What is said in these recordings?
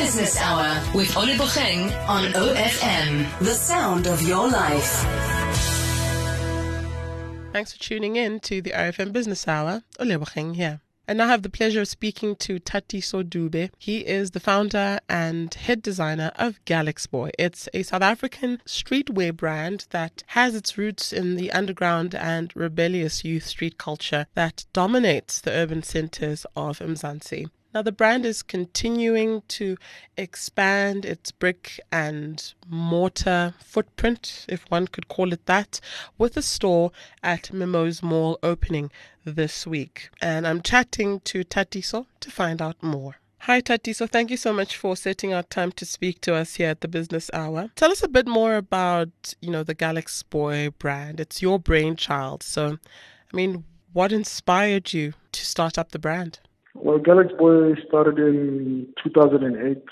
Business Hour with Ole Bucheng on OFM, the sound of your life. Thanks for tuning in to the OFM Business Hour. Ole Bucheng here. And I have the pleasure of speaking to Thatiso Dube. He is the founder and head designer of Galxboy. It's a South African streetwear brand that has its roots in the underground and rebellious youth street culture that dominates the urban centers of Mzansi. Now, the brand is continuing to expand its brick and mortar footprint, if one could call it that, with a store at Mimosa Mall opening this week. And I'm chatting to Thatiso to find out more. Hi, Thatiso. Thank you so much for setting out time to speak to us here at the Business Hour. Tell us a bit more about, you know, the Galxboy brand. It's your brainchild. So, I mean, what inspired you to start up the brand? Well, Galxboy started in 2008.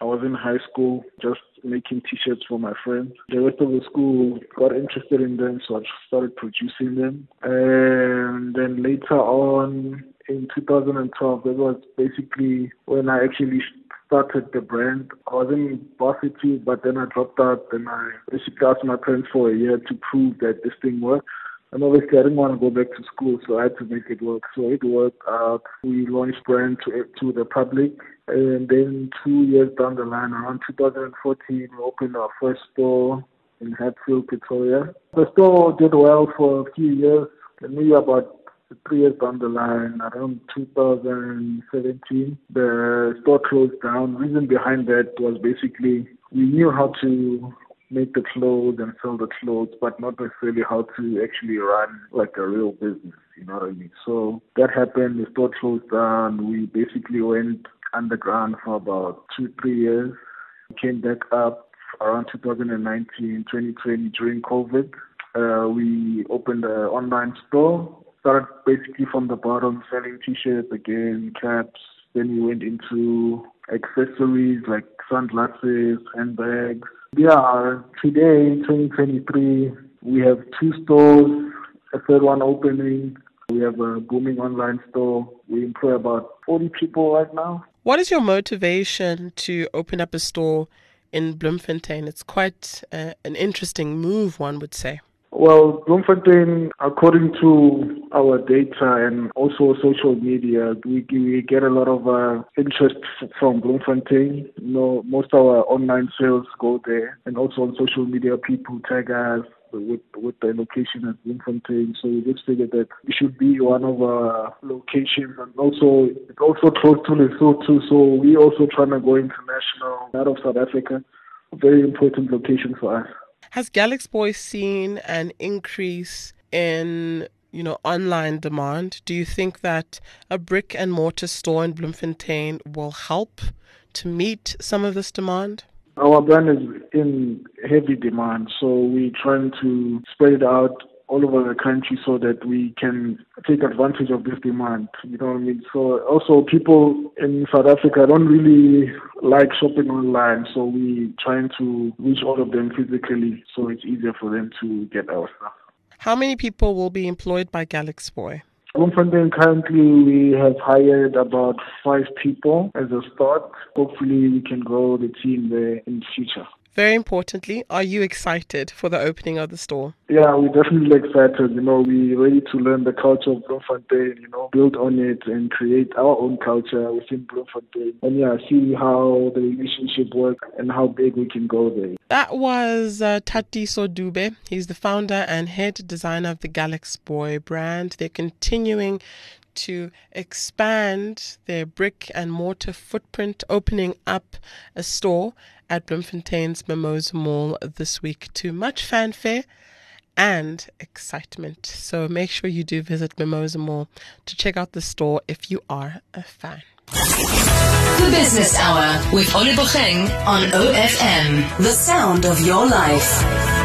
I was in high school just making t-shirts for my friends. The rest of the school got interested in them, so I started producing them. And then later on in 2012, that was basically when I actually started the brand. I was in varsity, but then I dropped out and I basically asked my parents for a year to prove that this thing works. And obviously, I didn't want to go back to school, so I had to make it work. So it worked out. We launched brand to to the public, and then two years down the line, around 2014, we opened our first store in Hatfield, Pretoria. The store did well for a few years, and maybe about three years down the line, around 2017, the store closed down. The Reason behind that was basically we knew how to make the clothes and sell the clothes, but not necessarily how to actually run like a real business. You know what I mean? So that happened. The store closed down. We basically went underground for about two, three years. Came back up around 2019, 2020 during COVID. Uh, we opened an online store. Started basically from the bottom, selling t-shirts again, caps. Then we went into accessories like sunglasses, handbags, yeah, today, 2023, we have two stores, a third one opening. We have a booming online store. We employ about 40 people right now. What is your motivation to open up a store in Bloemfontein? It's quite uh, an interesting move, one would say. Well, Bloemfontein, according to our data and also social media, we, we get a lot of uh, interest from Bloemfontein. You know, most of our online sales go there, and also on social media, people tag us with with the location at Bloemfontein. So we just figured that it should be one of our locations, and also it's also close to Lesotho. So we also trying to go international out of South Africa. Very important location for us. Has Galxboy seen an increase in you know online demand? Do you think that a brick and mortar store in Bloemfontein will help to meet some of this demand? Our brand is in heavy demand, so we're trying to spread it out all over the country so that we can take advantage of this demand. You know what I mean? So also people in South Africa don't really like shopping online, so we're trying to reach all of them physically so it's easier for them to get our stuff. How many people will be employed by Galxboy? Bloemfontein currently we have hired about five people as a start. Hopefully we can grow the team there in the future. Very importantly, are you excited for the opening of the store? Yeah, we're definitely excited. You know, we're ready to learn the culture of Bloemfontein, you know, build on it and create our own culture within Bloemfontein. And yeah, see how the relationship works and how big we can go there. That was uh, Thatiso Dube. He's the founder and head designer of the Galxboy brand. They're continuing to expand their brick and mortar footprint, opening up a store at Bloemfontein's Mimosa Mall this week to much fanfare and excitement. So make sure you do visit Mimosa Mall to check out the store if you are a fan. The Business Hour with Ole Bucheng on OFM, the sound of your life.